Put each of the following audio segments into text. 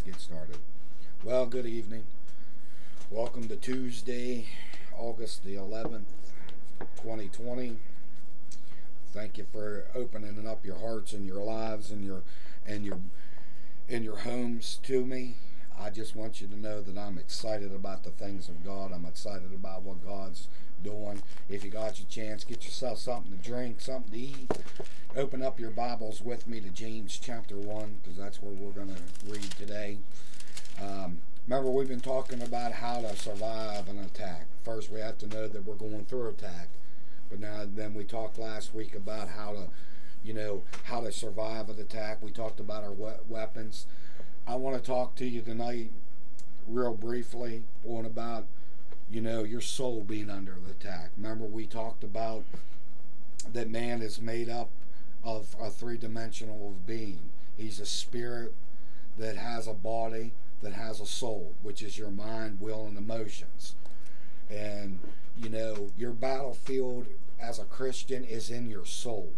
Let's get started. Well, good evening. Welcome to Tuesday, August the 11th, 2020. Thank you for opening up your hearts and your lives and your and your and your homes to me. I just want you to know that I'm excited about the things of God. I'm excited about what God's doing. If you got your chance, get yourself something to drink, something to eat. Open up your Bibles with me to James chapter 1 because that's where we're going to read today. Um, remember, we've been talking about how to survive an attack. First, we have to know that we're going through attack. But now, then we talked last week about how to, you know, how to survive an attack. We talked about our we- weapons. I want to talk to you tonight, real briefly, on about, you know, your soul being under attack. Remember, we talked about that man is made up of a three dimensional being. He's a spirit that has a body that has a soul, which is your mind, will, and emotions. And, you know, your battlefield as a Christian is in your soul,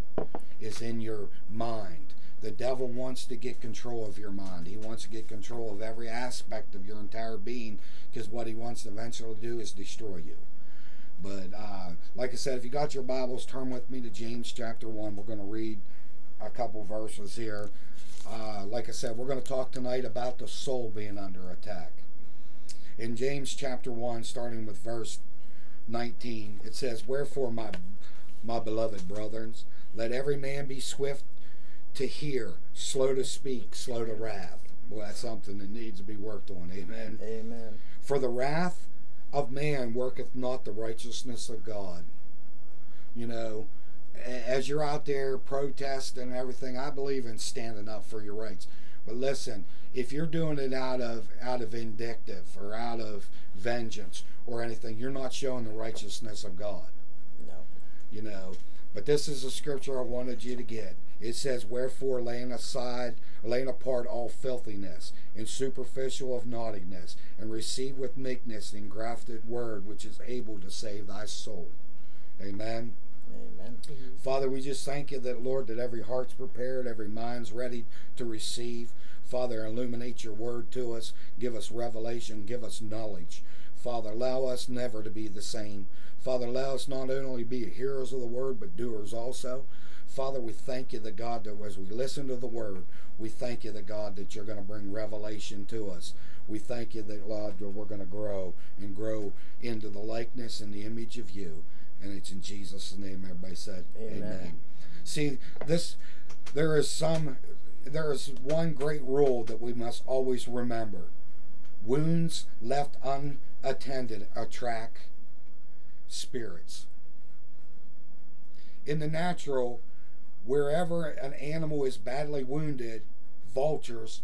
is in your mind. The devil wants to get control of your mind. He wants to get control of every aspect of your entire being because what he wants to eventually do is destroy you. But uh, like I said, if you got your Bibles, turn with me to James chapter 1. We're going to read a couple verses here. Uh, like I said, we're going to talk tonight about the soul being under attack. In James chapter 1, starting with verse 19, it says, Wherefore, my, my beloved brethren, let every man be swift to hear, slow to speak, slow to wrath. Well, that's something that needs to be worked on. Amen. Amen. For the wrath of man worketh not the righteousness of God. You know, as you're out there protesting and everything, I believe in standing up for your rights. But listen, if you're doing it out of out of vindictive or out of vengeance or anything, you're not showing the righteousness of God. No. You know. But this is a scripture I wanted you to get. It says, Wherefore laying aside, laying apart all filthiness and superficial of naughtiness, and receive with meekness the engrafted word which is able to save thy soul. Amen. Amen. Father, we just thank you that, Lord, that every heart's prepared, every mind's ready to receive. Father, illuminate your word to us. Give us revelation. Give us knowledge. Father, allow us never to be the same. Father, allow us not only be hearers of the word, but doers also. Father, we thank you, the God, that as we listen to the word, we thank you, the God, that you're going to bring revelation to us. We thank you that, Lord, that we're going to grow and grow into the likeness and the image of you. And it's in Jesus' name, everybody said, Amen. Amen. See, this, there is some, there is one great rule that we must always remember. Wounds left unattended attract spirits. In the natural, wherever an animal is badly wounded, vultures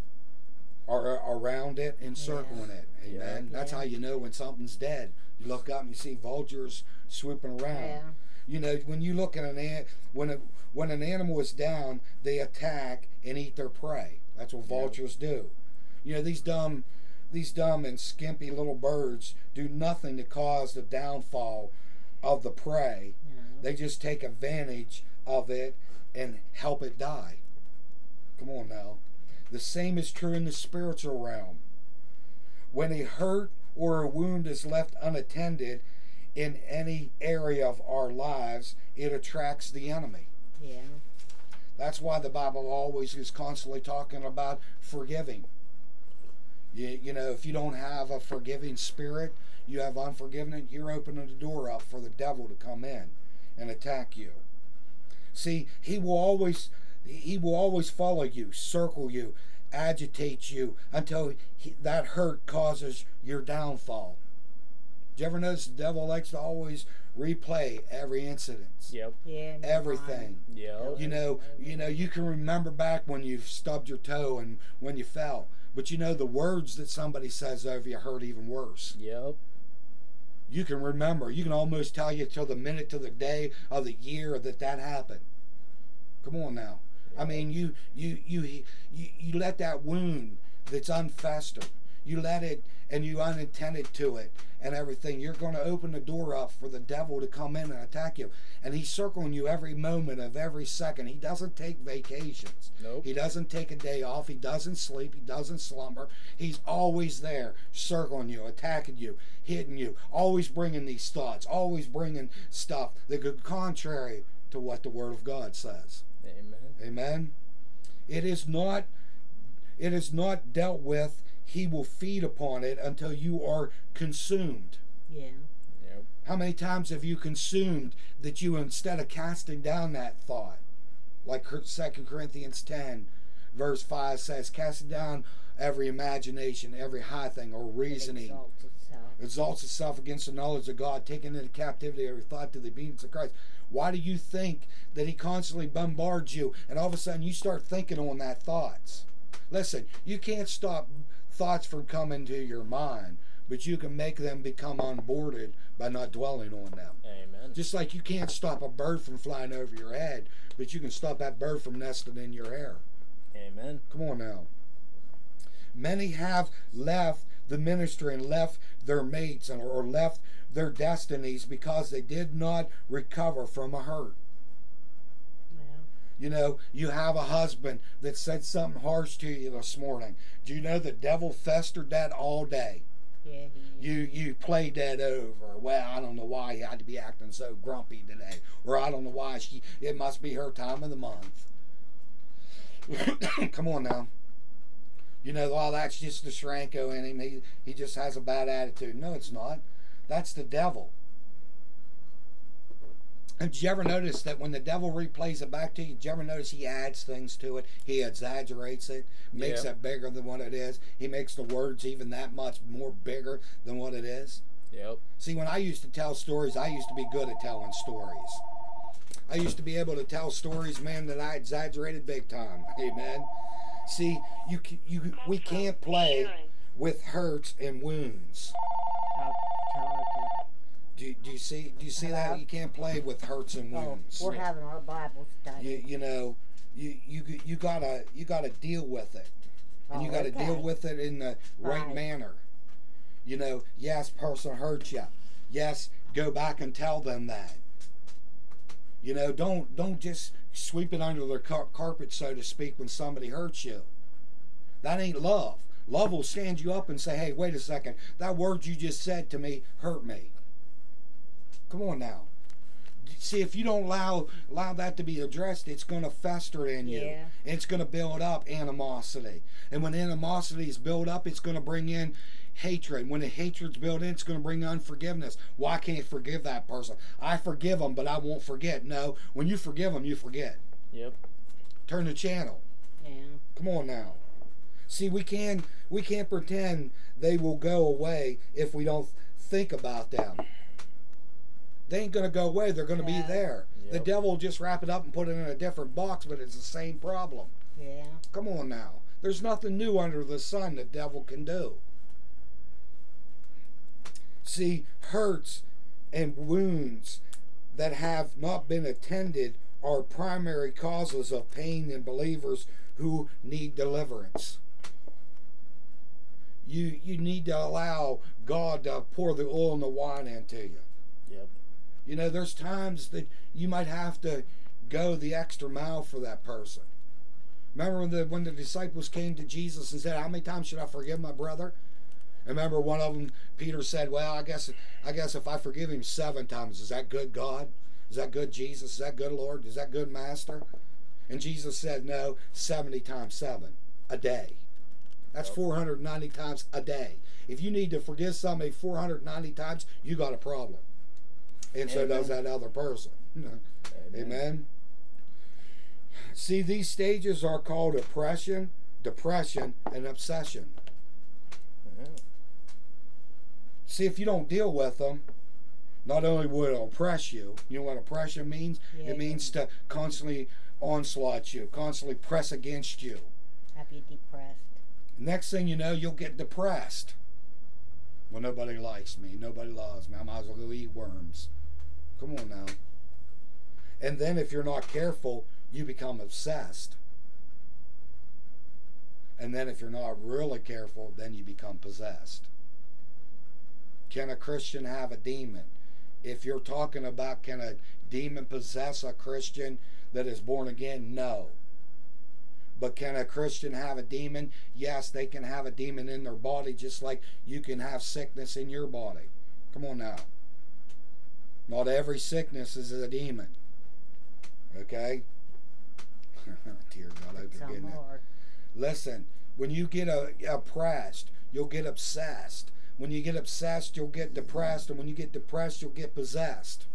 are around it encircling circling it. Yeah. Amen. That's Yeah. how you know when something's dead. You look up and you see vultures swooping around. Yeah. You know, when you look at an an- when a, when an animal is down, they attack and eat their prey. That's what Yeah. vultures do. You know, these dumb these dumb and skimpy little birds do nothing to cause the downfall of the prey. No. They just take advantage of it and help it die. Come on now. The same is true in the spiritual realm. When a hurt or a wound is left unattended in any area of our lives, it attracts the enemy. Yeah. That's why the Bible always is constantly talking about forgiving. You, you know, if you don't have a forgiving spirit, you have unforgiveness, you're opening the door up for the devil to come in and attack you. See, he will always he will always follow you, circle you, agitate you until he, that hurt causes your downfall. Do you ever notice the devil likes to always replay every incident? Yep. Yeah. Everything. Yep. You know, you know, you can remember back when you stubbed your toe and when you fell. But you know the words that somebody says over you hurt even worse. Yep. You can remember. You can almost tell you till the minute to the day of the year that that happened. Come on now. I mean, you you you you, you let that wound that's unfestered. You let it and you unintended to it and everything, you're going to open the door up for the devil to come in and attack you. And he's circling you every moment of every second. He doesn't take vacations. Nope. He doesn't take a day off. He doesn't sleep. He doesn't slumber. He's always there, circling you, attacking you, hitting you, always bringing these thoughts, always bringing stuff that go contrary to what the Word of God says. Amen. Amen. It is not it is not dealt with. He will feed upon it until you are consumed. Yeah. Yep. How many times have you consumed that you instead of casting down that thought? Like 2 Corinthians 10 verse 5 says, casting down every imagination, every high thing or It reasoning exalts itself. exalts itself against the knowledge of God, taking into captivity every thought to the obedience of Christ. Why do you think that He constantly bombards you, and all of a sudden you start thinking on that thoughts? Listen, you can't stop thoughts from coming to your mind, but you can make them become unboarded by not dwelling on them. Amen. Just like you can't stop a bird from flying over your head, but you can stop that bird from nesting in your hair. Amen. Come on now. Many have left the ministry and left their mates and or left their destinies because they did not recover from a hurt. You know, you have a husband that said something harsh to you this morning. Do you know the devil festered that all day? Yeah. You you played that over. Well, I don't know why he had to be acting so grumpy today, or I don't know why she. It must be her time of the month. Come on now. You know, well, that's just the Sciranko in him. He he just has a bad attitude. No, it's not. That's the devil. And did you ever notice that when the devil replays it back to you, did you ever notice he adds things to it? He exaggerates it, makes Yeah. it bigger than what it is. He makes the words even that much more bigger than what it is. Yep. See, when I used to tell stories, I used to be good at telling stories. I used to be able to tell stories, man, that I exaggerated big time. Amen. See, you you we can't play with hurts and wounds. I'll tell her Do, do you see? Do you see Hello? that? You can't play with hurts and to. Oh, wounds. we're having our Bible study. You you know, you you you gotta you gotta deal with it, and you Oh, gotta deal with it in the right, Right. manner. You know, yes, person hurt you. Yes, go back and tell them that. You know, don't don't just sweep it under the car- carpet, so to speak, when somebody hurts you. That ain't love. Love will stand you up and say, "Hey, wait a second. That word you just said to me hurt me." Come on now. See, if you don't allow allow that to be addressed, it's going to fester in you. Yeah. It's going to build up animosity, and when animosity is built up, it's going to bring in hatred. When the hatred's built in, it's going to bring unforgiveness. Well, can't forgive that person. I forgive them, but I won't forget. No, when you forgive them, you forget. Yep. Turn the channel. Yeah. Come on now. See, we can we can't pretend they will go away if we don't think about them. They ain't gonna go away. They're gonna Yeah. be there. The devil will just wrap it up and put it in a different box, but it's the same problem. Yeah. Come on now. There's nothing new under the sun the devil can do. See, hurts and wounds that have not been attended are primary causes of pain in believers who need deliverance. You you need to allow God to pour the oil and the wine into you. Yep. You know, there's times that you might have to go the extra mile for that person. Remember when the when the disciples came to Jesus and said, "How many times should I forgive my brother?" And remember one of them, Peter said, "Well, I guess I guess if I forgive him seven times, is that good, God? Is that good, Jesus? Is that good, Lord? Is that good, Master?" And Jesus said, "No, seventy times seven a day. That's 490 times a day. If you need to forgive somebody 490 times, you got a problem." And so does that other person. Amen. Amen. See, these stages are called oppression, depression, and obsession. Yeah. See, if you don't deal with them, not only will it oppress you, you know what oppression means? Yeah, it means to constantly onslaught you, constantly press against you. Have you depressed? Next thing you know, you'll get depressed. Well, nobody likes me. Nobody loves me. I might as well go eat worms. Come on now. And then, if you're not careful, you become obsessed. And then if you're not really careful, then you become possessed. Can a Christian have a demon? If you're talking about can a demon possess a Christian that is born again? No. But can a Christian have a demon? Yes, they can have a demon in their body just like you can have sickness in your body. Come on now. Not every sickness is a demon. Okay? Dear God, I that. are. Listen, when you get uh, oppressed, you'll get obsessed. When you get obsessed, you'll get depressed, and when you get depressed, you'll get possessed.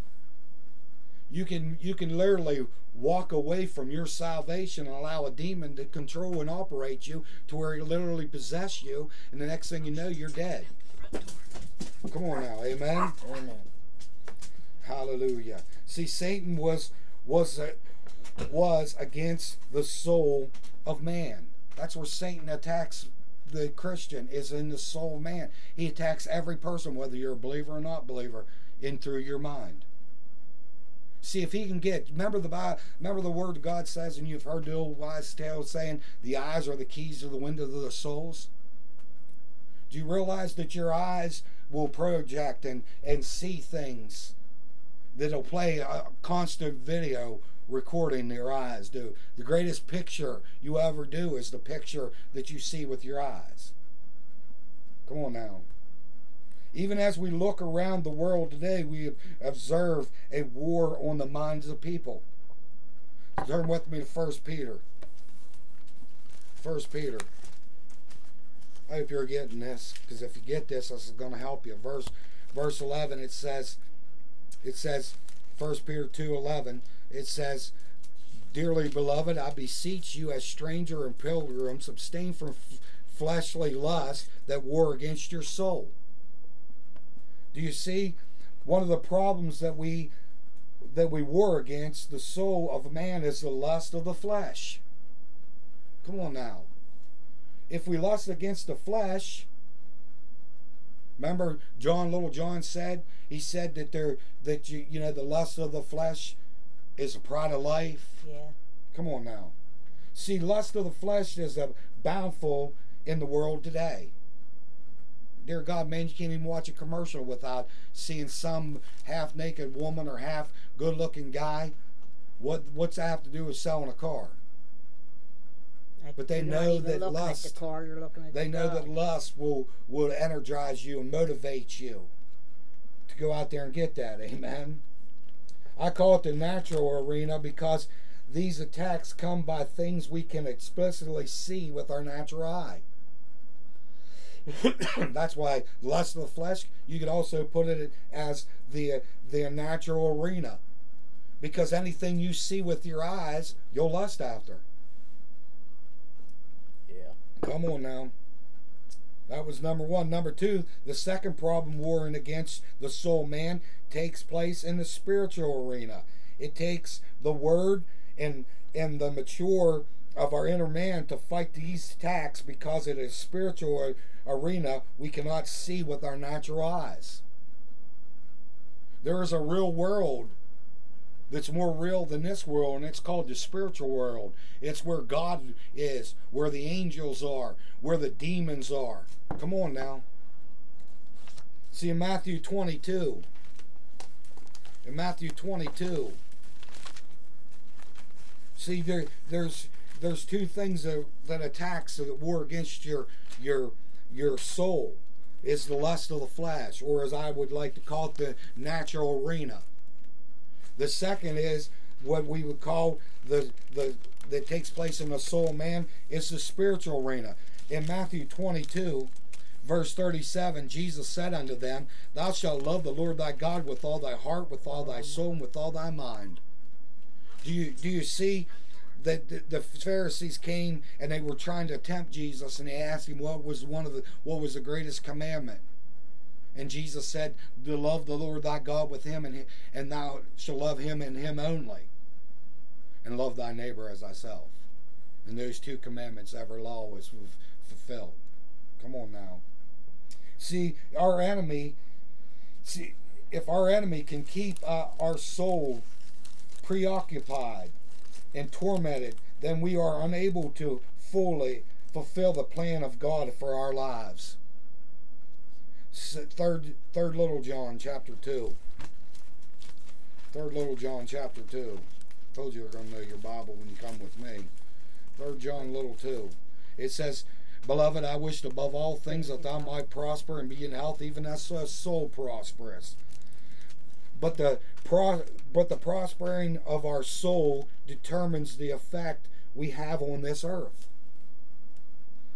You can you can literally walk away from your salvation and allow a demon to control and operate you to where he literally possess you, and the next thing you know, you're dead. Come on now, amen. Amen. Hallelujah. See, Satan was was uh, was against the soul of man. That's where Satan attacks the Christian is in the soul of man. He attacks every person, whether you're a believer or not believer, in through your mind. See if he can get. Remember the Bible, remember the word God says, and you've heard the old wise tale saying, "The eyes are the keys to the windows of the souls." Do you realize that your eyes will project and and see things that'll play a constant video recording your eyes do. The greatest picture you ever do is the picture that you see with your eyes. Come on now. Even as we look around the world today, we observe a war on the minds of people. Turn with me to First Peter. First Peter. I hope you're getting this, because if you get this, this is going to help you. Verse verse 11, it says, it says, 1 Peter 2.11, it says, Dearly beloved, I beseech you as stranger and pilgrims, abstain from f- fleshly lusts that war against your soul. Do you see? One of the problems that we that we war against the soul of man is the lust of the flesh. Come on now. If we lust against the flesh, remember John little John said, he said that there that you you know the lust of the flesh is a pride of life. Yeah. Come on now. See, lust of the flesh is a bountiful in the world today. Dear God, man, you can't even watch a commercial without seeing some half naked woman or half good looking guy. What what's that have to do with selling a car? But they know that lust- the car, you're looking at They the know God. that lust will will energize you and motivate you to go out there and get that. Amen. I call it the natural arena because these attacks come by things we can explicitly see with our natural eye. That's why lust of the flesh. You could also put it as the the natural arena, because anything you see with your eyes, you'll lust after. Come on now. That was number one. Number two, the second problem warring against the soul man takes place in the spiritual arena. It takes the word and and the mature of our inner man to fight these attacks because it is spiritual arena we cannot see with our natural eyes. There is a real world that's more real than this world, and it's called the spiritual world. It's where God is, where the angels are, where the demons are. Come on now. See in Matthew 22. In Matthew 22. See there there's there's two things that, that attacks that war against your your your soul. It's the lust of the flesh, or as I would like to call it, the natural arena. The second is what we would call the the that takes place in the soul man is the spiritual arena. In Matthew 22, verse 37, Jesus said unto them, Thou shalt love the Lord thy God with all thy heart, with all thy soul, and with all thy mind. Do you do you see that the, the Pharisees came and they were trying to tempt Jesus and they asked him what was one of the what was the greatest commandment? And Jesus said, "To love the Lord thy God with him, and and thou shalt love him and him only, and love thy neighbor as thyself." And those two commandments, every law was fulfilled. Come on now. See, our enemy. See, if our enemy can keep uh, our soul preoccupied and tormented, then we are unable to fully fulfill the plan of God for our lives. Third, third little John chapter two. Third little John chapter two. Told you you were going to know your Bible when you come with me. Third John little two. It says, "Beloved, I wished above all things that thou might prosper and be in health, even as thy soul prosperous." But the pro- but the prospering of our soul determines the effect we have on this earth.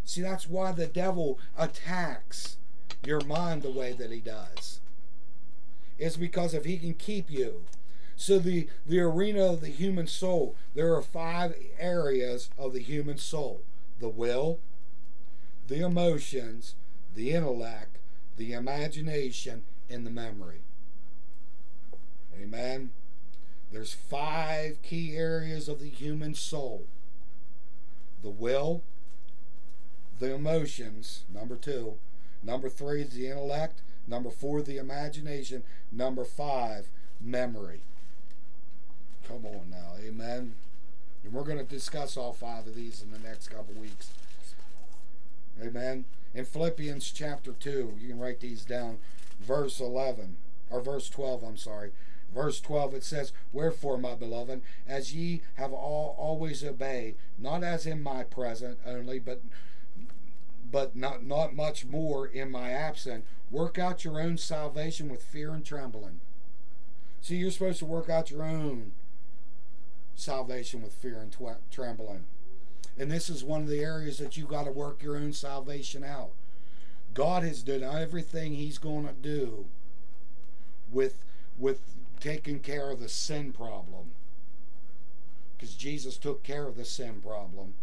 See, that's why the devil attacks your mind the way that he does. It's because if he can keep you. So the, the arena of the human soul, there are five areas of the human soul. The will, the emotions, the intellect, the imagination, and the memory. Amen. There's five key areas of the human soul. The will, the emotions, number two. Number three is the intellect. Number four, the imagination. Number five, memory. Come on now, amen. And we're going to discuss all five of these in the next couple weeks. Amen. In Philippians chapter 2, you can write these down, verse 11, or verse 12, I'm sorry. Verse 12, it says, Wherefore, my beloved, as ye have all always obeyed, not as in my present only, but but not, not much more in my absence. work out your own salvation with fear and trembling. See, you're supposed to work out your own salvation with fear and tw- trembling. And this is one of the areas that you've got to work your own salvation out. God has done everything He's going to do with with taking care of the sin problem. Because Jesus took care of the sin problem.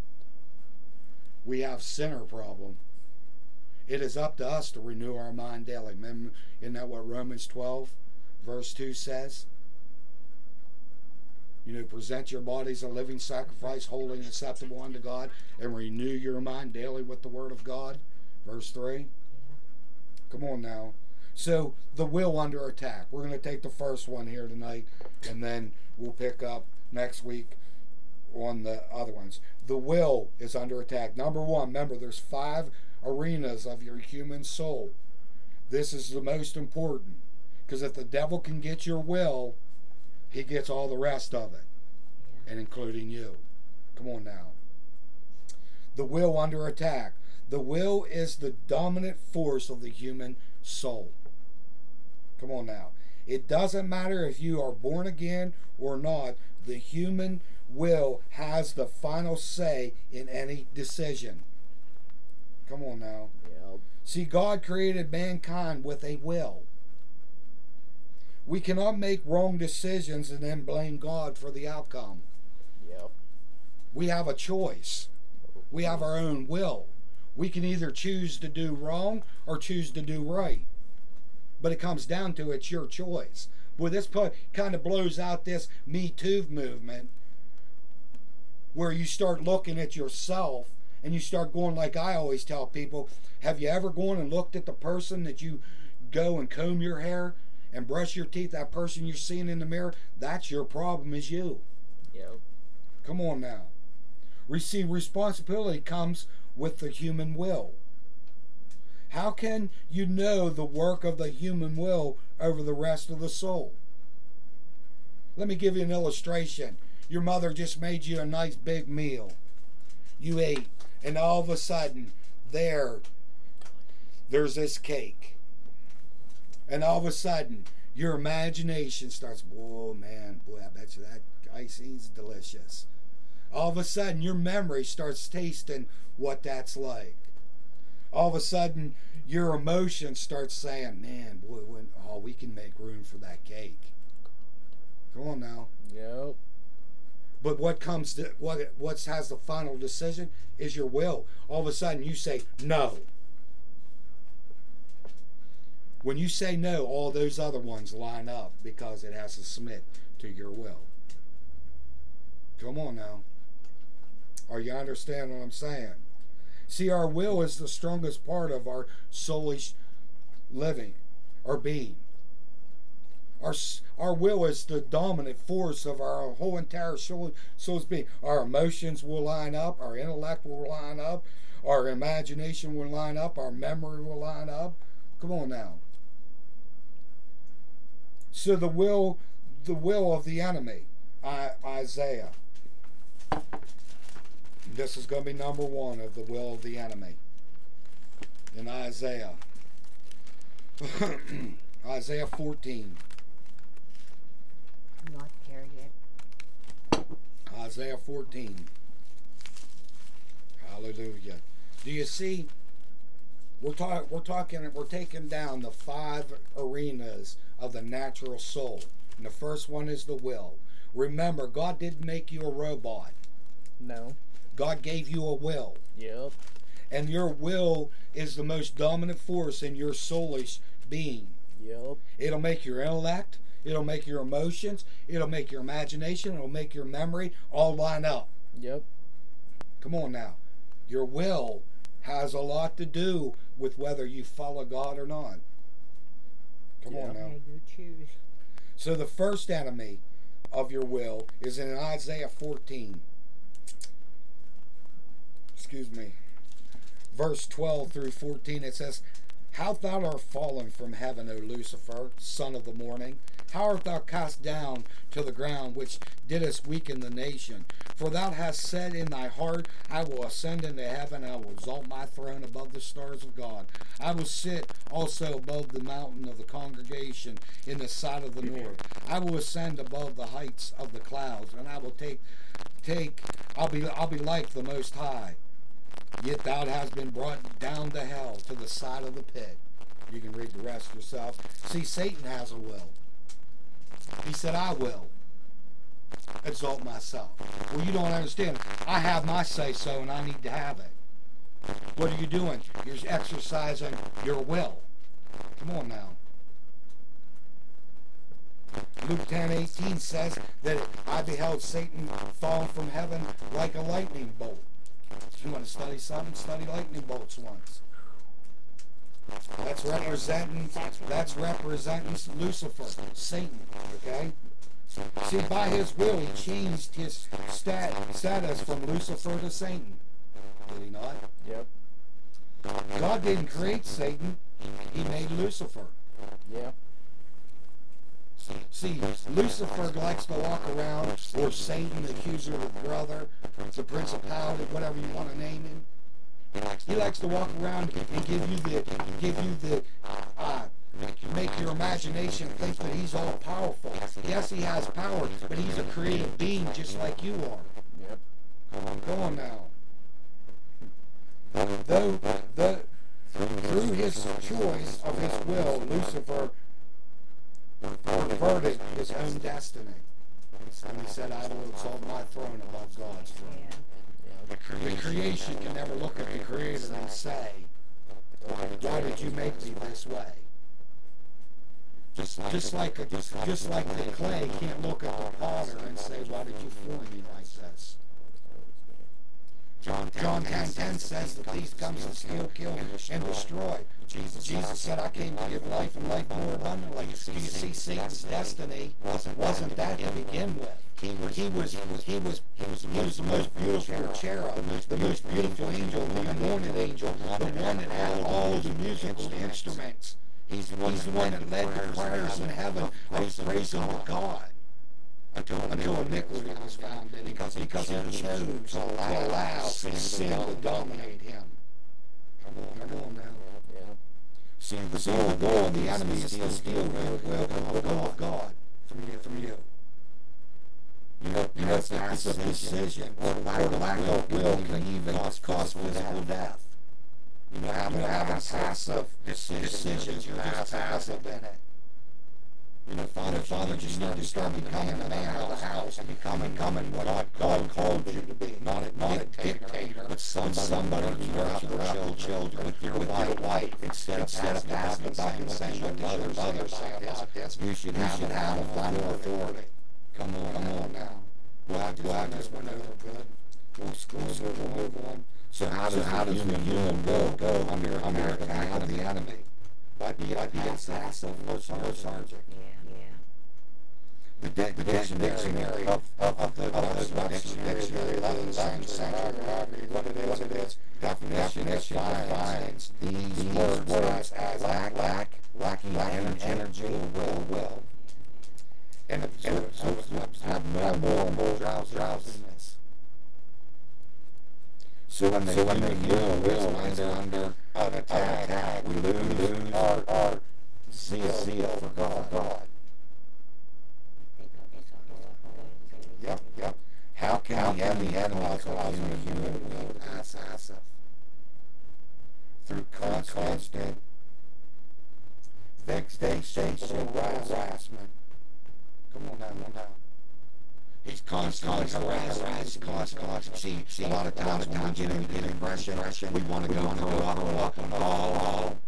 We have sinner problem. It is up to us to renew our mind daily. Remember, isn't that what Romans 12, verse 2 says? You know, present your bodies a living sacrifice, holy and acceptable unto God, and renew your mind daily with the Word of God. Verse 3. Come on now. So, the will under attack. We're going to take the first one here tonight, and then we'll pick up next week on the other ones. The will is under attack. Number one, remember, there's five arenas of your human soul. This is the most important. Because if the devil can get your will, he gets all the rest of it, and including you. Come on now. The will under attack. The will is the dominant force of the human soul. Come on now. It doesn't matter if you are born again or not, the human will has the final say in any decision. Come on now. Yep. See, God created mankind with a will. We cannot make wrong decisions and then blame God for the outcome. Yep. We have a choice. We have our own will. We can either choose to do wrong or choose to do right. But it comes down to it's your choice. Boy, this kind of blows out this Me Too movement where you start looking at yourself and you start going like I always tell people, have you ever gone and looked at the person that you go and comb your hair and brush your teeth, that person you're seeing in the mirror, that's your problem is you. Yep. Come on now. Receive responsibility comes with the human will. How can you know the work of the human will over the rest of the soul? Let me give you an illustration. Your mother just made you a nice big meal. You ate, and all of a sudden, there, there's this cake. And all of a sudden, your imagination starts, whoa, man, boy, I bet you that icing's delicious. All of a sudden, your memory starts tasting what that's like. All of a sudden, your emotion starts saying, man, boy, when, oh, we can make room for that cake. Come on now. Yep. But what comes to what what has the final decision is your will. All of a sudden you say no. When you say no, all those other ones line up because it has to submit to your will. Come on now. Are you understand what I'm saying? See, our will is the strongest part of our soulish living or being. Our, our will is the dominant force of our whole entire soul, So soul's being. Our emotions will line up, our intellect will line up, Our imagination will line up. Our memory will line up. Come on now. So the will, the will of the enemy, Isaiah. This is going to be number one of the will of the enemy in Isaiah. Isaiah 14. I'm not there yet. Isaiah 14. Hallelujah. Do you see? We're talking. We're talking. We're taking down the five arenas of the natural soul. And the first one is the will. Remember, God didn't make you a robot. No. God gave you a will, Yep. and your will is the most dominant force in your soulish being. Yep. It'll make your intellect. It'll make your emotions. It'll make your imagination. It'll make your memory all line up. Yep. Come on now. Your will has a lot to do with whether you follow God or not. Come on now. Yeah, you choose. So the first enemy of your will is in Isaiah 14. Excuse me. Verse 12 through 14 it says, How thou art fallen from heaven, O Lucifer, son of the morning. How art thou cast down to the ground, which didst weaken the nation? For thou hast said in thy heart, I will ascend into heaven, I will exalt my throne above the stars of God. I will sit also above the mountain of the congregation in the side of the north. I will ascend above the heights of the clouds, and I will take take I'll be I'll be like the most high. Yet thou hast been brought down to hell to the side of the pit. You can read the rest yourself. See, Satan has a will. He said, I will exalt myself. Well, you don't understand. I have my say so and I need to have it. What are you doing? You're exercising your will. Come on now. Luke 10 18 says that I beheld Satan fall from heaven like a lightning bolt. You want to study something? Study lightning bolts once. That's representing that's representing Lucifer, Satan. Okay? See, by his will, he changed his stat, status from Lucifer to Satan. Did he not? Yep. God didn't create Satan, he made Lucifer. Yeah. See, Lucifer likes to walk around, or Satan, the accuser of the brother, the principality, whatever you want to name him. He likes to walk around and give you the, give you the, uh, make your imagination think that he's all powerful. Yes, he has power, but he's a creative being just like you are. Yep. Go on now. Though the through his choice of his will, Lucifer perverted his own destiny. And he said, I will exalt my throne above God's throne. Yeah. The creation can never look at the Creator and say, Why did you make me this way? Just like a, just like the clay can't look at the potter and say, Why did you form me like this? John 10, 10, 10 says the thief comes to steal, kill, and destroy. Jesus, Jesus said, I came to give life and life more abundantly. Do you see Satan's destiny wasn't, wasn't that to begin with? He was, he was, he was, he was, he was the most beautiful cherub, the most beautiful angel, the anointed angel, the one that had all the musical instruments. He's the one, the that led the choirs in heaven of praising to God until, until iniquity was found in him because, he chose to allow sin to dominate him. Come on, come on now. Yeah. See, the the goal of the enemy is to steal the will, the will of God from you, from you. You know, you know, it's a decision, or lack, of will can even cause, cause physical death. You know, having, you know, having passive decisions, you're just passive in it. You know, Father, Father, just need to start becoming the man of the house and becoming, becoming what God, God called you to be. Not a, not a dictator, but somebody, somebody to nurture your children with your, with your wife instead of, instead of passing back and saying what others, others say about this. You should, you should have a final authority. Come on, come on now. Well, I just, I went over good. School, we'll move on. So how does, so how does the human will go under, under the attack of the enemy? By being, by being passive or sergeant. Yeah. The, the dictionary of, of, of the of dictionary, dictionary, eleventh century, what it is, what it is. Definition defines these words as, as lack, lack, lacking energy, energy or will. And abnormal drowsiness. So when they, so when they will, will under, under an attack, we lose, lose our, our zeal, zeal for God. God. Yep, yep. How can How the enemy enemy cause a human will pass passive? Through constant vexation, harassment. Come on now, come on now. He's constantly harassed, constantly, constantly. See, see, a lot of times when we get get impression, we want to go and go up and up and all,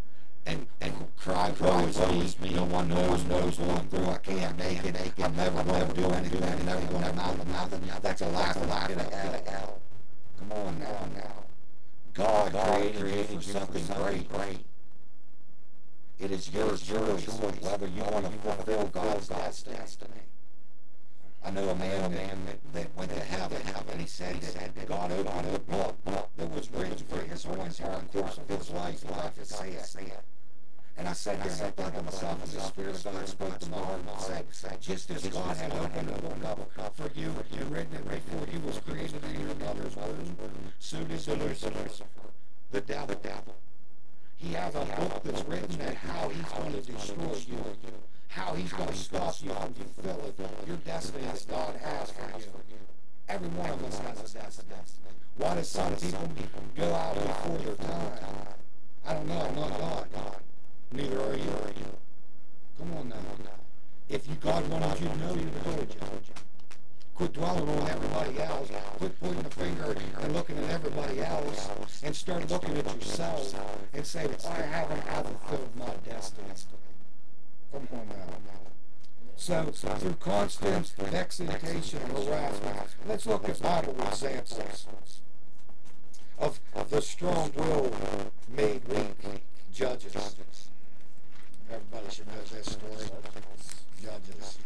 and and cry, cry, woe me. No one knows, knows what I'm through. I can't make it. I'm never to do anything. I'm never to mouth mouth. That's a laugh, a laugh in hell. Come on now, now. God, God created you for something great, great. It is yours, your choice whether you want to fulfill God's destiny. I know a man, a man that, that went to heaven, heaven, and he said, he said that God opened a book, book that was written for his whole entire course of his life, life to say it. And I said, I said that to myself, and the Spirit of God spoke to my heart and said, just as God had opened a book for you, you written it before you was created in your mother's womb, so did Lucifer, the devil, devil. He has a book that's written that how he's going to destroy you how he's going to stop you from fulfilling your destiny that God has for you. Every one of us has a destiny. Why do some people go out before their time? I don't know. I'm not God. Neither are you. Come on now. If you God wanted you to know, He told you. Quit dwelling on everybody else. Quit pointing the finger and looking at everybody else, and start looking at yourself and say, "Why haven't I fulfilled my destiny?" Come on now. So, through constant excitation and harassment, let's look at Bible examples of the strong will made weak judges. Everybody should know this story. Judges.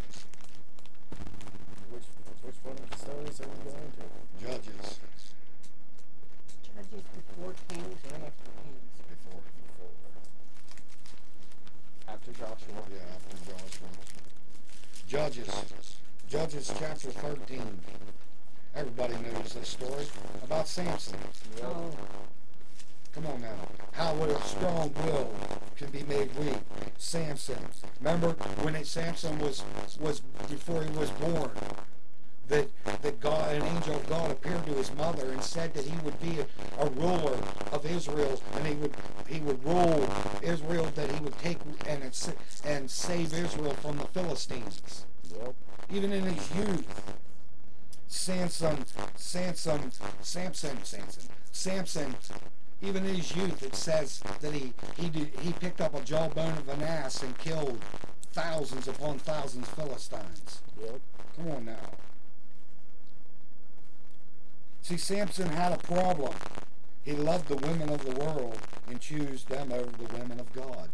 Which, which one of the stories are we going to? Judges. Judges before kings or after kings? Before. After Joshua. Yeah, after Joshua. Judges. Judges chapter 13. Everybody knows this story about Samson. Oh, Come on now. How would a strong will can be made weak? Samson. Remember when it, Samson was was before he was born, that that God, an angel of God, appeared to his mother and said that he would be a, a ruler of Israel, and he would he would rule Israel, that he would take and and save Israel from the Philistines. Yep. Even in his youth, Samson, Samson, Samson, Samson, Samson even in his youth, it says that he he did, he picked up a jawbone of an ass and killed thousands upon thousands of Philistines. Yep. Come on now. See, Samson had a problem. He loved the women of the world and chose them over the women of God.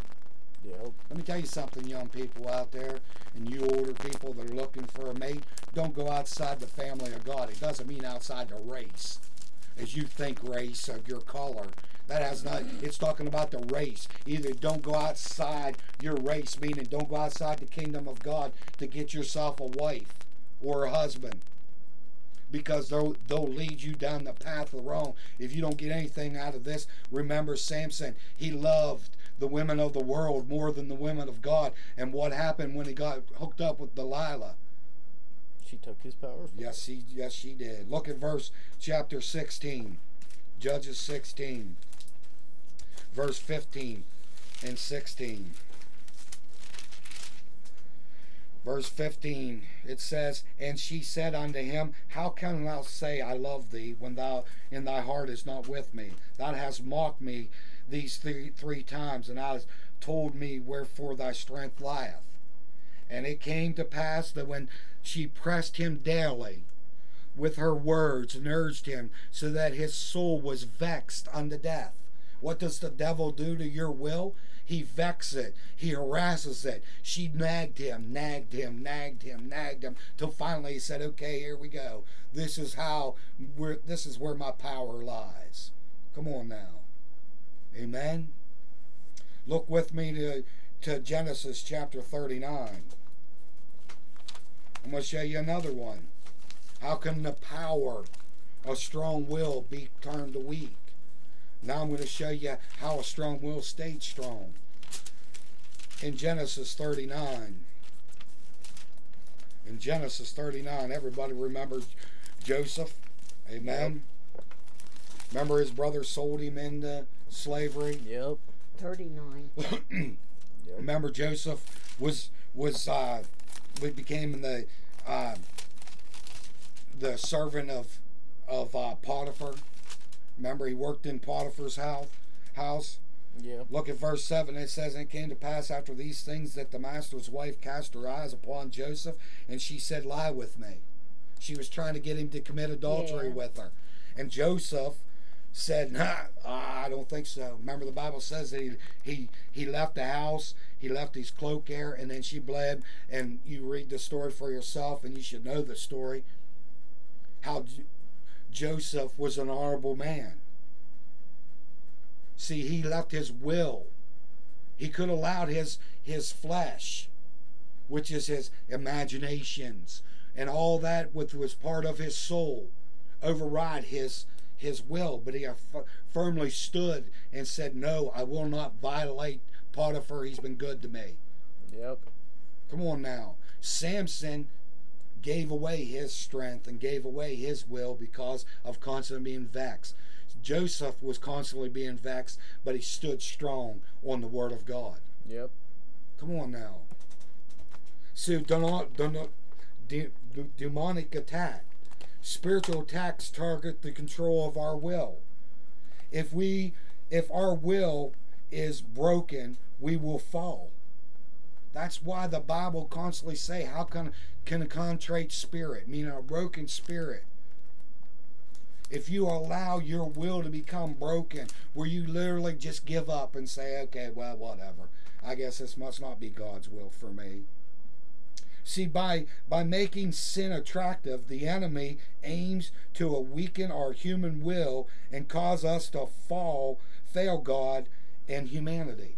Yep. Let me tell you something, young people out there, and you older people that are looking for a mate. Don't go outside the family of God. It doesn't mean outside the race as you think race of your color. That has not, it's talking about the race. Either don't go outside your race, meaning don't go outside the kingdom of God to get yourself a wife or a husband. Because they'll, they'll lead you down the path of wrong. If you don't get anything out of this, remember Samson. He loved the women of the world more than the women of God. And what happened when he got hooked up with Delilah? She took his power. Yes, she yes she did. Look at verse chapter 16. Judges 16. Verse 15 and 16. Verse 15, it says, And she said unto him, How can thou say, I love thee, when thou in thy heart is not with me? Thou hast mocked me these three, three times, and thou hast told me wherefore thy strength lieth. And it came to pass that when she pressed him daily with her words and urged him, so that his soul was vexed unto death. What does the devil do to your will? He vexes it. He harasses it. She nagged him, nagged him, nagged him, nagged him, till finally he said, "Okay, here we go. This is how. This is where my power lies." Come on now. Amen. Look with me to to Genesis chapter 39. I'm going to show you another one. How can the power of strong will be turned to weak? Now I'm going to show you how a strong will stayed strong. In Genesis 39, in Genesis 39, everybody remembers Joseph. Amen. Remember his brother sold him into slavery. Yep. 39. Yep. Remember Joseph was was uh, we became the uh, the servant of of uh, Potiphar. Remember he worked in Potiphar's house. House. Yeah. Look at verse 7. It says, And it came to pass after these things that the master's wife cast her eyes upon Joseph, and she said, Lie with me. She was trying to get him to commit adultery Yeah. with her. And Joseph said, nah, I don't think so. Remember, the Bible says that he, he, he left the house, he left his cloak there, and then she bled. And you read the story for yourself, and you should know the story. How J- Joseph was an honorable man. See, he left his will. He could allowed his his flesh, which is his imaginations and all that which was part of his soul, override his his will. But he firmly stood and said, "No, I will not violate Potiphar. He's been good to me." Yep. Come on now. Samson gave away his strength and gave away his will because of constantly being vexed. Joseph was constantly being vexed, but he stood strong on the word of God. Yep. Come on now. So, demon- demon- de- de- demonic attack. Spiritual attacks target the control of our will. If we, if our will is broken, we will fall. That's why the Bible constantly say, "How can can a contrite spirit, meaning a broken spirit?" If you allow your will to become broken, where you literally just give up and say, "Okay, well, whatever. I guess this must not be God's will for me." See, by by making sin attractive, the enemy aims to weaken our human will and cause us to fall, fail God and humanity.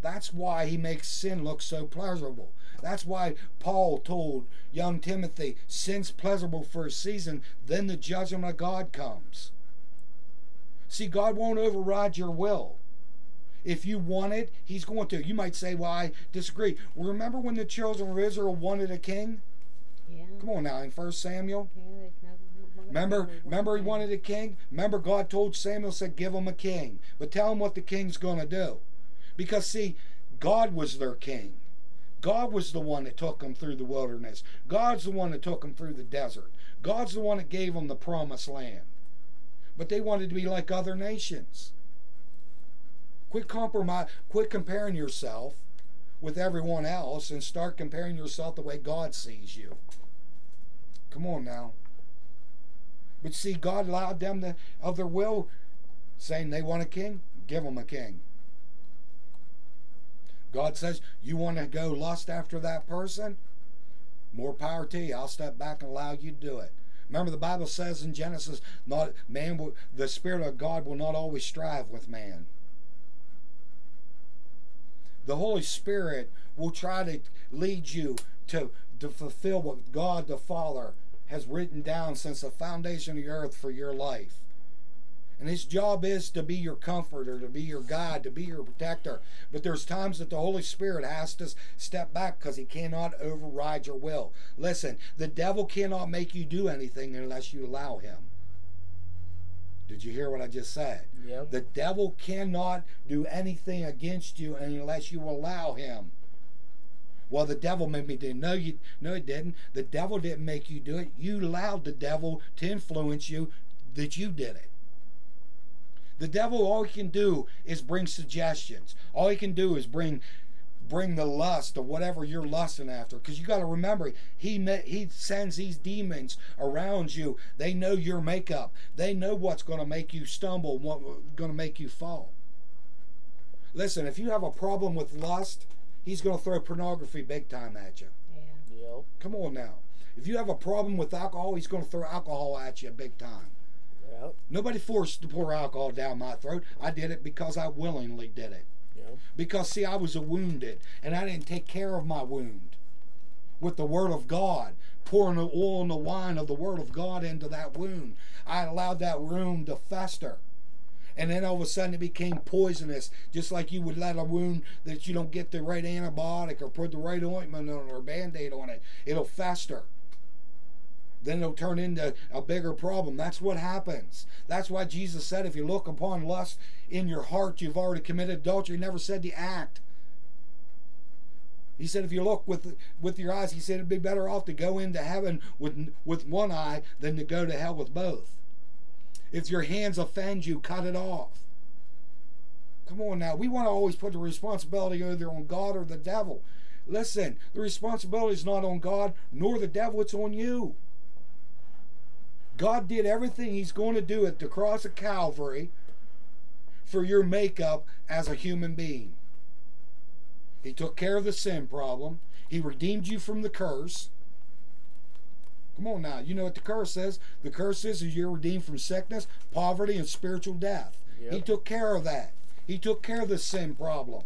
That's why he makes sin look so pleasurable. That's why Paul told young Timothy, sin's pleasurable for a season, then the judgment of God comes. See, God won't override your will. If you want it, he's going to. You might say, well, I disagree. Remember when the children of Israel wanted a king? Yeah. Come on now, in First Samuel. Yeah, they never wanted Remember, remember he wanted a king? Remember God told Samuel, said, give him a king. But tell him what the king's going to do. Because, see, God was their king. God was the one that took them through the wilderness. God's the one that took them through the desert. God's the one that gave them the promised land. But they wanted to be like other nations. Quit compromise. Quit comparing yourself with everyone else and start comparing yourself the way God sees you. Come on now. But see, God allowed them to, of their will, saying they want a king, give them a king. God says, you want to go lust after that person? More power to you. I'll step back and allow you to do it. Remember, the Bible says in Genesis, not man will, the Spirit of God will not always strive with man. The Holy Spirit will try to lead you to, to fulfill what God the Father has written down since the foundation of the earth for your life. And his job is to be your comforter, to be your guide, to be your protector. But there's times that the Holy Spirit has to step back because he cannot override your will. Listen, the devil cannot make you do anything unless you allow him. Did you hear what I just said? Yep. The devil cannot do anything against you unless you allow him. Well, the devil made me do. it. No, you no, it didn't. The devil didn't make you do it. You allowed the devil to influence you that you did it. The devil, all he can do is bring suggestions. All he can do is bring bring the lust of whatever you're lusting after. Because you got to remember, he met, he sends these demons around you. They know your makeup. They know what's going to make you stumble, what's going to make you fall. Listen, if you have a problem with lust, he's going to throw pornography big time at you. Yeah. Yep. Come on now. If you have a problem with alcohol, he's going to throw alcohol at you big time. Yep. Nobody forced to pour alcohol down my throat. I did it because I willingly did it. Because, see, I was a wounded and I didn't take care of my wound with the Word of God, pouring the oil and the wine of the Word of God into that wound. I allowed that wound to fester. And then all of a sudden it became poisonous, just like you would let a wound that you don't get the right antibiotic or put the right ointment on or band aid on it. It'll fester. Then it'll turn into a bigger problem. That's what happens. That's why Jesus said, if you look upon lust in your heart, you've already committed adultery. He never said the act. He said, if you look with with your eyes, he said it'd be better off to go into heaven with with one eye than to go to hell with both. If your hands offend you, cut it off. Come on now. We want to always put the responsibility either on God or the devil. Listen, the responsibility is not on God nor the devil, it's on you. God did everything He's going to do at the cross of Calvary for your makeup as a human being. He took care of the sin problem. He redeemed you from the curse. Come on now. You know what the curse says? The curse is, is you're redeemed from sickness, poverty, and spiritual death. He took care of that. He took care of the sin problem.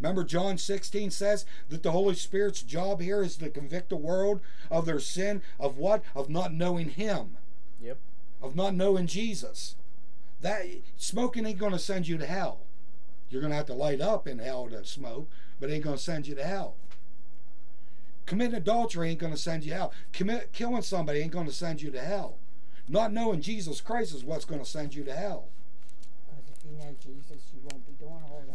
Remember, John 16 says that the Holy Spirit's job here is to convict the world of their sin, of what? Of not knowing Him, Yep. of not knowing Jesus. That smoking ain't going to send you to hell. You're going to have to light up in hell to smoke, but it ain't going to send you to hell. Committing adultery ain't going to send you to hell. Commit, killing somebody ain't going to send you to hell. Not knowing Jesus Christ is what's going to send you to hell. Because if you know Jesus, you won't be doing all that.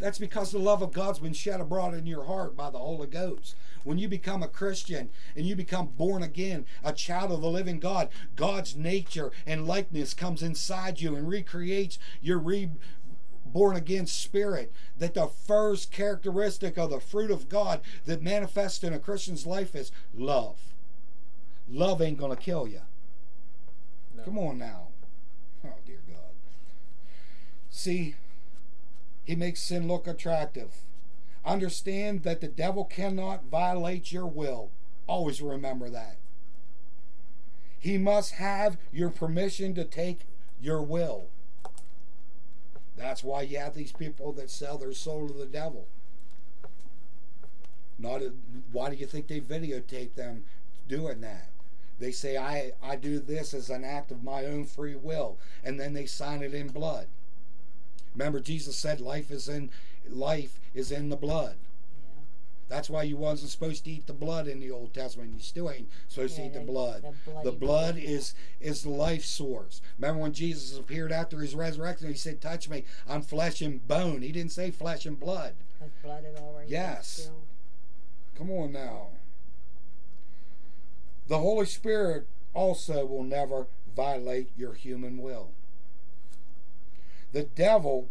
That's because the love of God's been shed abroad in your heart by the Holy Ghost. When you become a Christian and you become born again, a child of the living God, God's nature and likeness comes inside you and recreates your reborn again spirit. That the first characteristic of the fruit of God that manifests in a Christian's life is love. Love ain't going to kill you. No. Come on now. Oh, dear God. See, he makes sin look attractive. Understand that the devil cannot violate your will. Always remember that. He must have your permission to take your will. That's why you have these people that sell their soul to the devil. Not why do you think they videotape them doing that? They say I I do this as an act of my own free will, and then they sign it in blood. Remember, Jesus said life is in life is in the blood. Yeah. That's why you wasn't supposed to eat the blood in the Old Testament. You still ain't supposed Yeah, to eat the blood. the The blood is is the life source. Remember when Jesus appeared after his resurrection? He said, "Touch me, I'm flesh and bone." He didn't say flesh and blood. Blood had already Yes. Come on now. The Holy Spirit also will never violate your human will. The devil,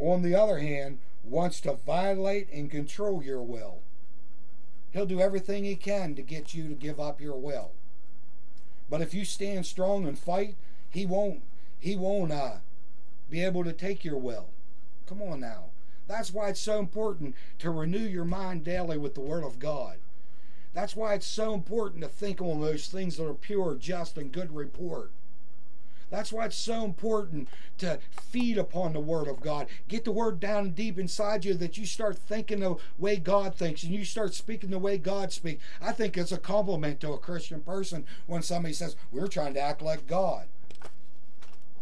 on the other hand, wants to violate and control your will. He'll do everything he can to get you to give up your will. But if you stand strong and fight, he won't he won't uh, be able to take your will. Come on now. That's why it's so important to renew your mind daily with the Word of God. That's why it's so important to think on those things that are pure, just, and good report. That's why it's so important to feed upon the Word of God. Get the Word down deep inside you that you start thinking the way God thinks and you start speaking the way God speaks. I think it's a compliment to a Christian person when somebody says, We're trying to act like God.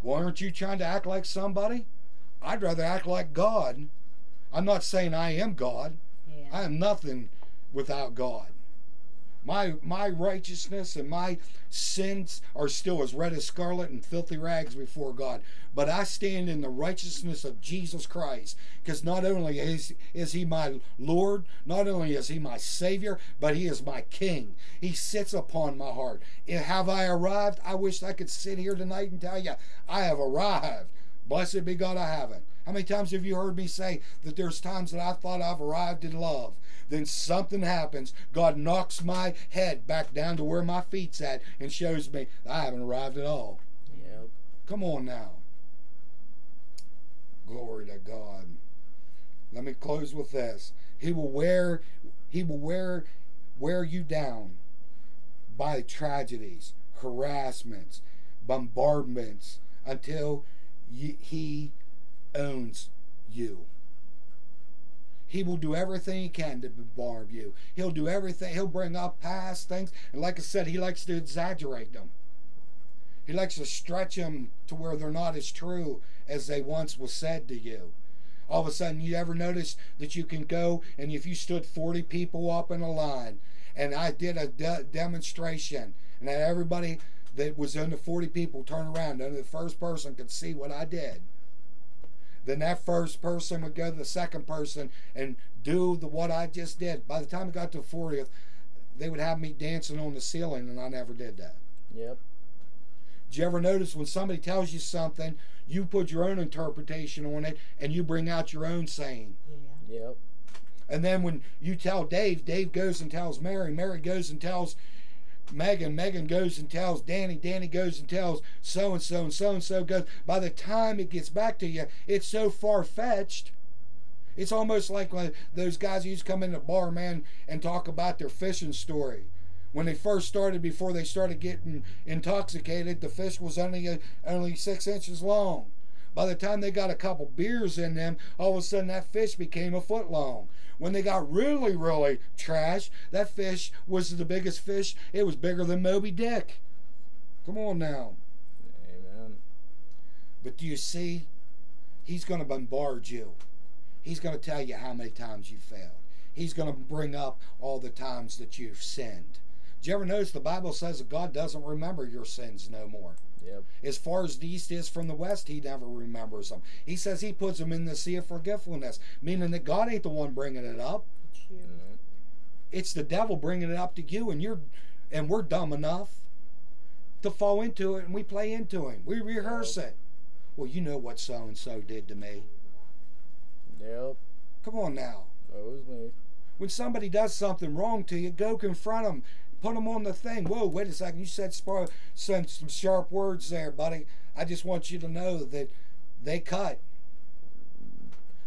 Well, aren't you trying to act like somebody? I'd rather act like God. I'm not saying I am God. Yeah. I am nothing without God. My my righteousness and my sins are still as red as scarlet and filthy rags before God. But I stand in the righteousness of Jesus Christ. Because not only is, is he my Lord, not only is he my Savior, but he is my King. He sits upon my heart. Have I arrived? I wish I could sit here tonight and tell you, I have arrived. Blessed be God, I haven't. How many times have you heard me say that there's times that I thought I've arrived in love? Then something happens. God knocks my head back down to where my feet's at and shows me I haven't arrived at all. Yep. Come on now. Glory to God. Let me close with this. He will wear he will wear wear you down by tragedies, harassments, bombardments until he owns you. He will do everything he can to barb you. He'll do everything. He'll bring up past things, and like I said, he likes to exaggerate them. He likes to stretch them to where they're not as true as they once was said to you. All of a sudden, you ever notice that you can go and if you stood 40 people up in a line, and I did a de- demonstration, and everybody that was under 40 people turn around, and the first person could see what I did. Then that first person would go to the second person and do the what I just did. By the time I got to the 40th, they would have me dancing on the ceiling, and I never did that. Yep. Did you ever notice when somebody tells you something, you put your own interpretation on it and you bring out your own saying? Yeah. Yep. And then when you tell Dave, Dave goes and tells Mary, Mary goes and tells Megan, Megan goes and tells Danny, Danny goes and tells so and so, and so and so goes. By the time it gets back to you, it's so far fetched. It's almost like those guys used to come in the bar, man, and talk about their fishing story. When they first started, before they started getting intoxicated, the fish was only uh, only six inches long. By the time they got a couple beers in them, all of a sudden that fish became a foot long. When they got really, really trash, that fish was the biggest fish. It was bigger than Moby Dick. Come on now. Amen. But do you see? He's going to bombard you. He's going to tell you how many times you failed. He's going to bring up all the times that you've sinned. Do you ever notice the Bible says that God doesn't remember your sins no more? Yep. As far as the east is from the west, he never remembers them. He says he puts them in the sea of forgetfulness, meaning that God ain't the one bringing it up. It's. Mhm. It's the devil bringing it up to you, and you're, and we're dumb enough to fall into it, and we play into him. We rehearse it. Well, you know what so and so did to me. Yep. Come on now. That was me. When somebody does something wrong to you, go confront them. Put them on the thing. Whoa, wait a second. You said spar- some, some sharp words there, buddy. I just want you to know that they cut.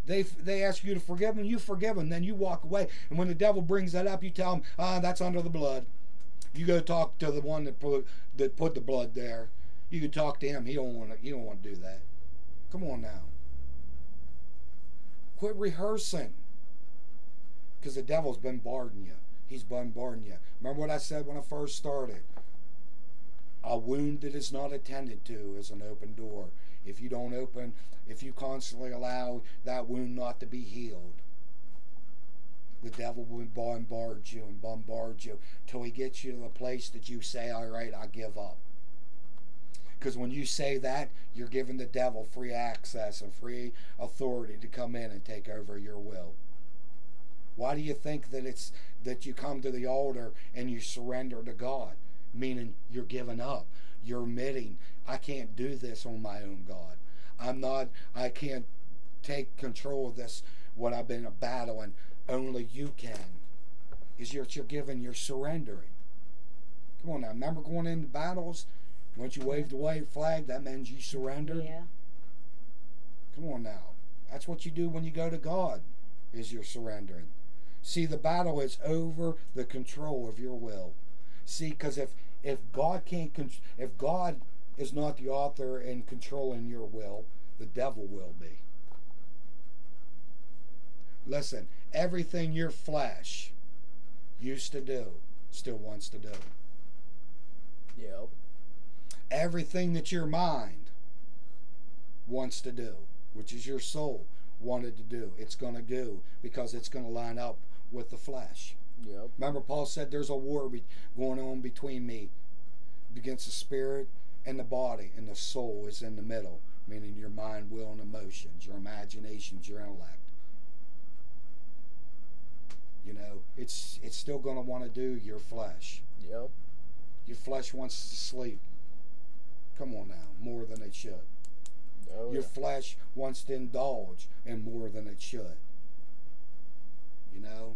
They, they ask you to forgive them, you forgive them, then you walk away. And when the devil brings that up, you tell him, ah, that's under the blood. You go talk to the one that put, that put the blood there. You can talk to him. He don't want to. You don't want to do that. Come on now. Quit rehearsing. Because the devil's bombarding you. He's bombarding you. Remember what I said when I first started? A wound that is not attended to is an open door. If you don't open, if you constantly allow that wound not to be healed, the devil will bombard you and bombard you till he gets you to the place that you say, All right, I give up. Because when you say that, you're giving the devil free access and free authority to come in and take over your will. Why do you think that it's that you come to the altar and you surrender to God? Meaning you're giving up. You're admitting, I can't do this on my own, God. I'm not, I can't take control of this, what I've been battling. Only you can. Is you're, you're giving, you're surrendering. Come on now. Remember going into battles? Once you waved the white flag, that means you surrendered. Yeah. Come on now. That's what you do when you go to God, is you're surrendering. See, the battle is over the control of your will. See, because if if God can't, con- if God is not the author and controlling your will, the devil will be. Listen, everything your flesh used to do still wants to do. Yep. Everything that your mind wants to do, which is your soul wanted to do, it's going to do because it's going to line up with the flesh. Yep. Remember, Paul said there's a war be- going on between me, against the spirit and the body, and the soul is in the middle, meaning your mind, will, and emotions, your imaginations, your intellect. You know, it's it's still going to want to do your flesh. Yep. Your flesh wants to sleep. Come on now, more than it should. Oh, Your yeah. flesh wants to indulge in more than it should. You know?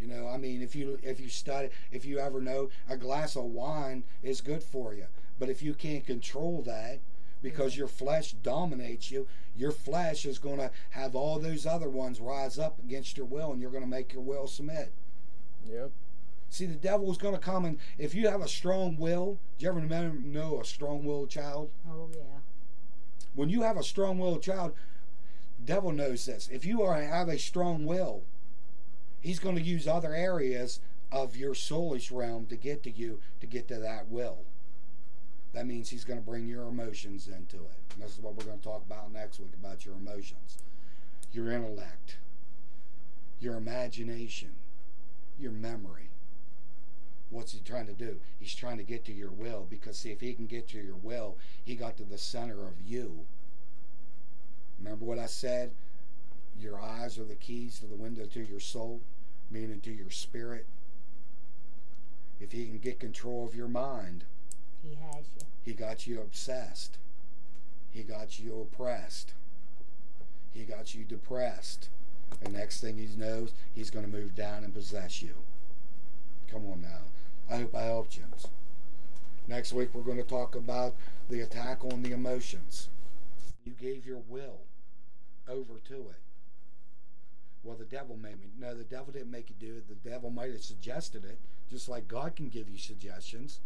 You know, I mean, if you if you study, if you ever know, a glass of wine is good for you. But if you can't control that, because your flesh dominates you. Your flesh is going to have all those other ones rise up against your will, and you're going to make your will submit. Yep. See, the devil is going to come and if you have a strong will, do you ever know, know a strong-willed child? Oh yeah. When you have a strong-willed child, devil knows this. If you are have a strong will, he's going to use other areas of your soulish realm to get to you to get to that will. That means he's going to bring your emotions into it. And this is what we're going to talk about next week about your emotions, your intellect, your imagination, your memory. What's he trying to do? He's trying to get to your will because, see, if he can get to your will, he got to the center of you. Remember what I said? Your eyes are the keys to the window to your soul, meaning to your spirit. If he can get control of your mind, He has you. he got you obsessed. He got you oppressed. He got you depressed. The next thing he knows, he's going to move down and possess you. Come on now. I hope I helped you. Next week, we're going to talk about the attack on the emotions. You gave your will over to it. Well, the devil made me. No, the devil didn't make you do it. The devil might have suggested it, just like God can give you suggestions.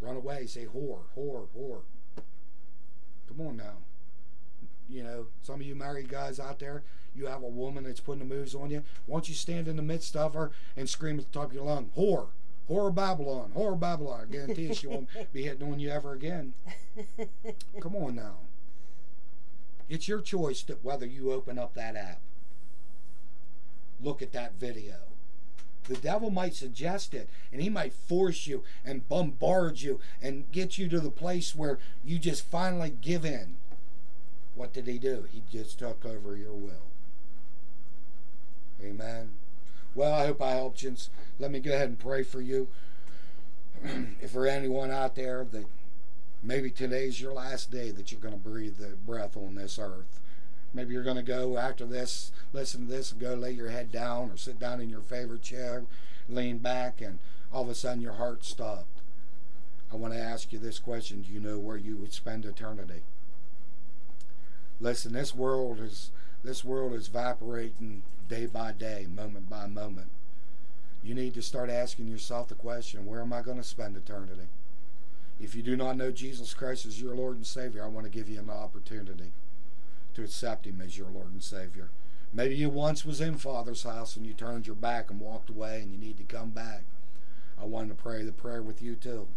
Run away, say whore, whore, whore. Come on now. You know, some of you married guys out there, you have a woman that's putting the moves on you. Why don't you stand in the midst of her and scream at the top of your lung, whore, whore Babylon, whore Babylon. I guarantee you she won't be hitting on you ever again. Come on now. It's your choice to, whether you open up that app, look at that video. The devil might suggest it, and he might force you and bombard you and get you to the place where you just finally give in. What did he do? He just took over your will. Amen. Well, I hope I helped you. Let me go ahead and pray for you. if there anyone out there that maybe today's your last day that you're going to breathe the breath on this earth. Maybe you're going to go after this, listen to this, and go lay your head down or sit down in your favorite chair, lean back, and all of a sudden your heart stopped. I want to ask you this question Do you know where you would spend eternity? Listen, this world is this world is evaporating day by day, moment by moment. You need to start asking yourself the question, where am I going to spend eternity? If you do not know Jesus Christ as your Lord and Savior, I want to give you an opportunity to accept him as your Lord and Savior. Maybe you once was in Father's house and you turned your back and walked away and you need to come back. I want to pray the prayer with you too.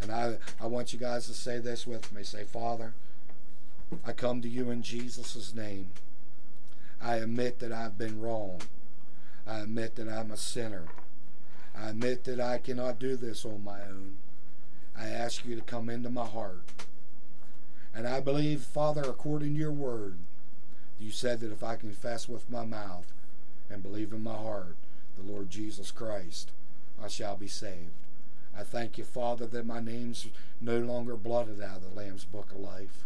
And I, I want you guys to say this with me. Say, Father, I come to you in Jesus' name. I admit that I've been wrong. I admit that I'm a sinner. I admit that I cannot do this on my own. I ask you to come into my heart. And I believe, Father, according to your word, you said that if I confess with my mouth and believe in my heart the Lord Jesus Christ, I shall be saved. I thank you, Father, that my name's no longer blotted out of the Lamb's Book of Life.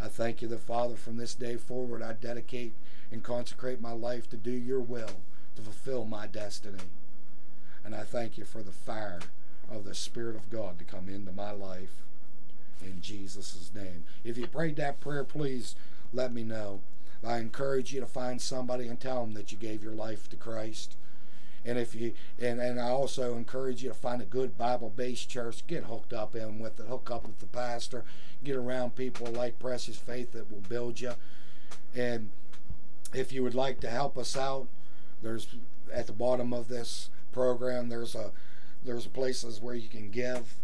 I thank you, the Father, from this day forward, I dedicate and consecrate my life to do your will, to fulfill my destiny. And I thank you for the fire of the Spirit of God to come into my life in Jesus' name. If you prayed that prayer, please let me know. I encourage you to find somebody and tell them that you gave your life to Christ. And if you and, and I also encourage you to find a good Bible based church, get hooked up in with it, hook up with the pastor, get around people like Precious Faith that will build you. And if you would like to help us out, there's at the bottom of this program there's a there's places where you can give.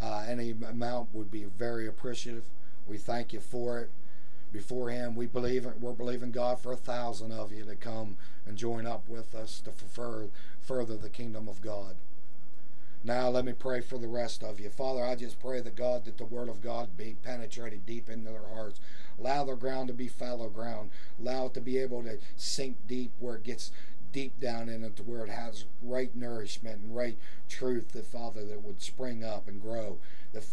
Uh, any amount would be very appreciative. We thank you for it. Beforehand, we believe we're believing God for a thousand of you to come and join up with us to further further the kingdom of God. Now let me pray for the rest of you. Father, I just pray that God that the word of God be penetrated deep into their hearts. Allow their ground to be fallow ground. Allow it to be able to sink deep where it gets deep down in it to where it has right nourishment and right truth the Father that would spring up and grow